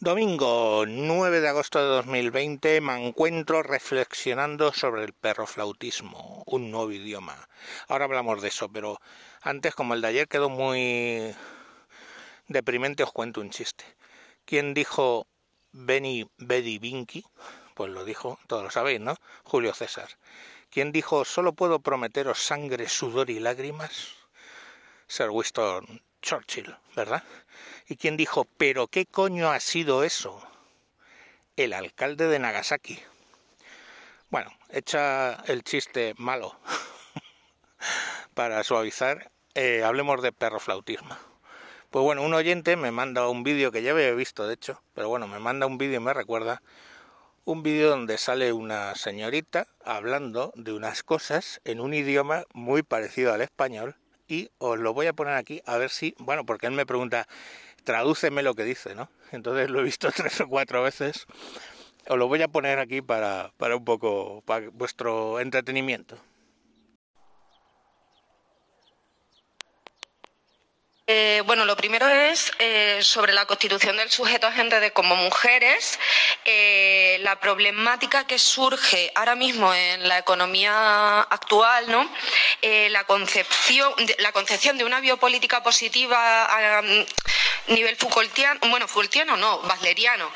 Domingo 9 de agosto de 2020 me encuentro reflexionando sobre el perroflautismo, un nuevo idioma. Ahora hablamos de eso, pero antes como el de ayer quedó muy deprimente os cuento un chiste. ¿Quién dijo Benny Bedi Vinci? Pues lo dijo, todos lo sabéis, ¿no? Julio César. ¿Quién dijo solo puedo prometeros sangre, sudor y lágrimas? Sir Winston Churchill, ¿verdad? ¿Y quién dijo, pero qué coño ha sido eso? El alcalde de Nagasaki. Bueno, echa el chiste malo para suavizar, eh, hablemos de perroflautismo. Pues bueno, un oyente me manda un vídeo que ya había visto, de hecho, pero bueno, me manda un vídeo y me recuerda un vídeo donde sale una señorita hablando de unas cosas en un idioma muy parecido al español y os lo voy a poner aquí a ver si, bueno, porque él me pregunta, tradúceme lo que dice, ¿no? Entonces lo he visto tres o cuatro veces. Os lo voy a poner aquí para, para un poco, para vuestro entretenimiento. Eh, bueno, lo primero es eh, sobre la constitución del sujeto agente de como mujeres, eh, la problemática que surge ahora mismo en la economía actual, ¿no? la concepción, de una biopolítica positiva nivel Foucaultiano, bueno, Foucaultiano no, Basleriano,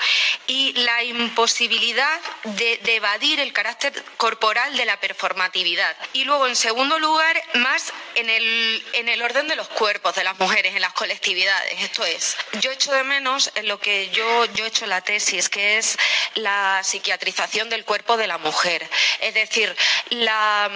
y la imposibilidad de, evadir el carácter corporal de la performatividad. Y luego, en segundo lugar, más en el, en el orden de los cuerpos de las mujeres en las colectividades. Esto es, yo echo de menos en lo que yo, yo he hecho la tesis, que es la psiquiatrización del cuerpo de la mujer. Es decir, la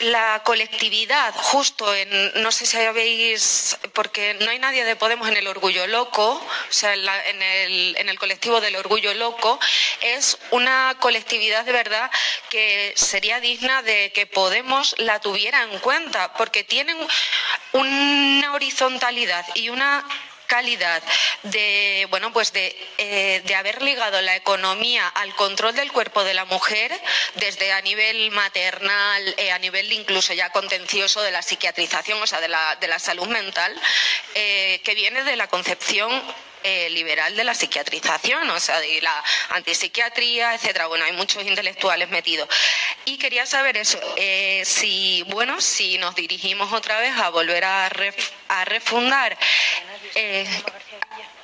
la colectividad, justo en, no sé si habéis, porque no hay nadie de Podemos en el Orgullo Loco, o sea, en, el, en el colectivo del Orgullo Loco, es una colectividad de verdad que sería digna de que Podemos la tuviera en cuenta, porque tienen una horizontalidad y una calidad de, bueno, pues de, eh, de haber ligado la economía al control del cuerpo de la mujer, desde a nivel maternal, eh, a nivel incluso ya contencioso de la psiquiatrización, o sea, de la, de la salud mental, eh, que viene de la concepción liberal de la psiquiatrización, o sea, de la antipsiquiatría, etcétera. Bueno, hay muchos intelectuales metidos. Y quería saber eso, si, bueno, si nos dirigimos otra vez a volver a, a refundar eh,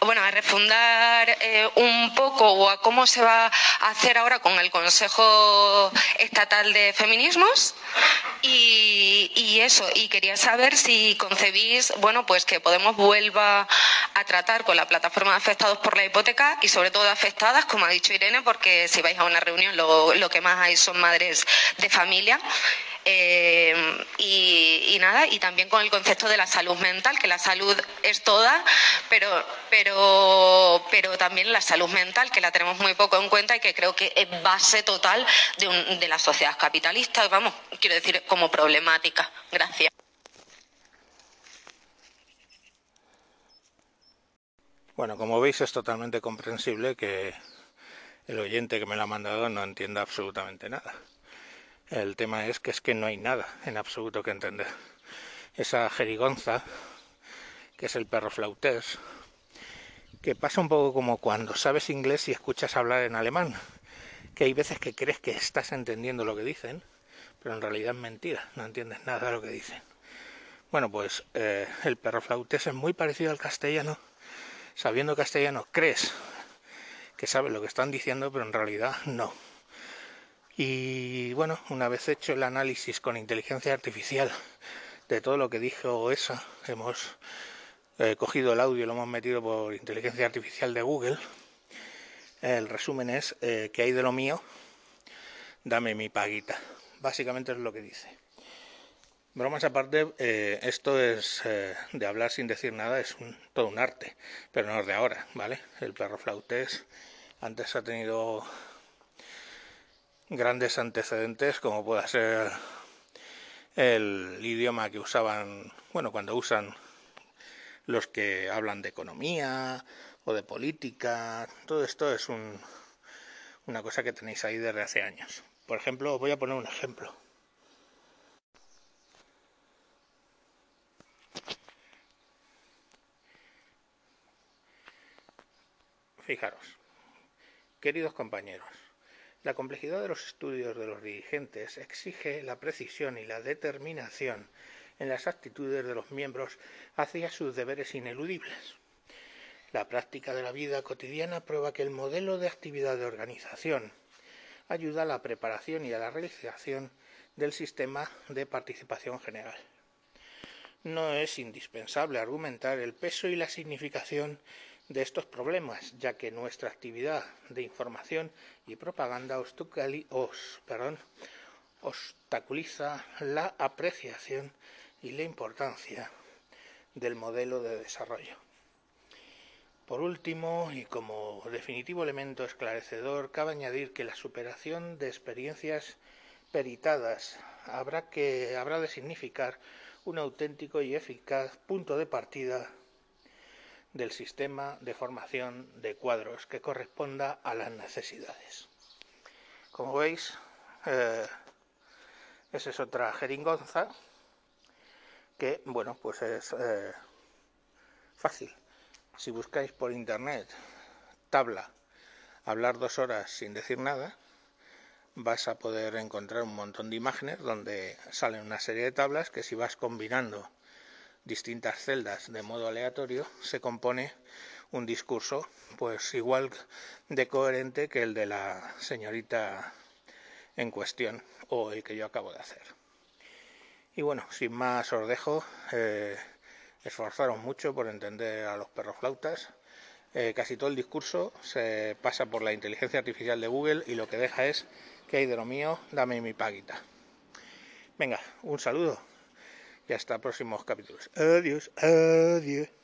bueno, a refundar eh, un poco o a cómo se va a hacer ahora con el Consejo Estatal de Feminismos y, eso, y quería saber si concebís, bueno, pues que Podemos vuelva a tratar con la plataforma de afectados por la hipoteca y sobre todo afectadas, como ha dicho Irene, porque si vais a una reunión lo, lo que más hay son madres de familia. Eh, y, nada, y también con el concepto de la salud mental, que la salud es toda, pero, pero, pero también la salud mental, que la tenemos muy poco en cuenta y que creo que es base total de, de la sociedad capitalista, vamos, quiero decir, como problemática. Gracias. Bueno, como veis es totalmente comprensible que el oyente que me lo ha mandado no entienda absolutamente nada. El tema es que es que no hay nada en absoluto que entender. Esa jerigonza, que es el perro flautés, que pasa un poco como cuando sabes inglés y escuchas hablar en alemán, que hay veces que crees que estás entendiendo lo que dicen, pero en realidad es mentira, no entiendes nada de lo que dicen. Bueno, pues eh, el perro flautés es muy parecido al castellano. Sabiendo castellano, crees que sabes lo que están diciendo, pero en realidad no. Y bueno, una vez hecho el análisis con inteligencia artificial de todo lo que dijo esa, hemos eh, cogido el audio y lo hemos metido por inteligencia artificial de Google. El resumen es eh, que hay de lo mío, dame mi paguita. Básicamente es lo que dice. Bromas aparte, eh, esto es de hablar sin decir nada, es todo un arte, pero no es de ahora, ¿vale? El perro flautés antes ha tenido grandes antecedentes como pueda ser el idioma que usaban, bueno, cuando usan los que hablan de economía o de política, todo esto es un, una cosa que tenéis ahí desde hace años. Por ejemplo, voy a poner un ejemplo. fijaros, queridos compañeros, la complejidad de los estudios de los dirigentes exige la precisión y la determinación en las actitudes de los miembros hacia sus deberes ineludibles. La práctica de la vida cotidiana prueba que el modelo de actividad de organización ayuda a la preparación y a la realización del sistema de participación general. No es indispensable argumentar el peso y la significación de estos problemas, ya que nuestra actividad de información y propaganda obstaculiza la apreciación y la importancia del modelo de desarrollo. Por último, y como definitivo elemento esclarecedor, cabe añadir que la superación de experiencias peritadas habrá, que, habrá de significar un auténtico y eficaz punto de partida del sistema de formación de cuadros que corresponda a las necesidades. Como veis, eh, esa es otra jeringonza que, bueno, pues es eh, fácil. Si buscáis por internet tabla, hablar dos horas sin decir nada, vas a poder encontrar un montón de imágenes donde salen una serie de tablas que si vas combinando distintas celdas de modo aleatorio se compone un discurso pues igual de coherente que el de la señorita en cuestión o el que yo acabo de hacer. Y bueno, sin más os dejo. Eh, esforzaron mucho por entender a los perros flautas. Eh, casi todo el discurso se pasa por la inteligencia artificial de Google y lo que deja es que hay de lo mío, dame mi paguita. Venga, un saludo y hasta próximos capítulos. Adiós, adiós.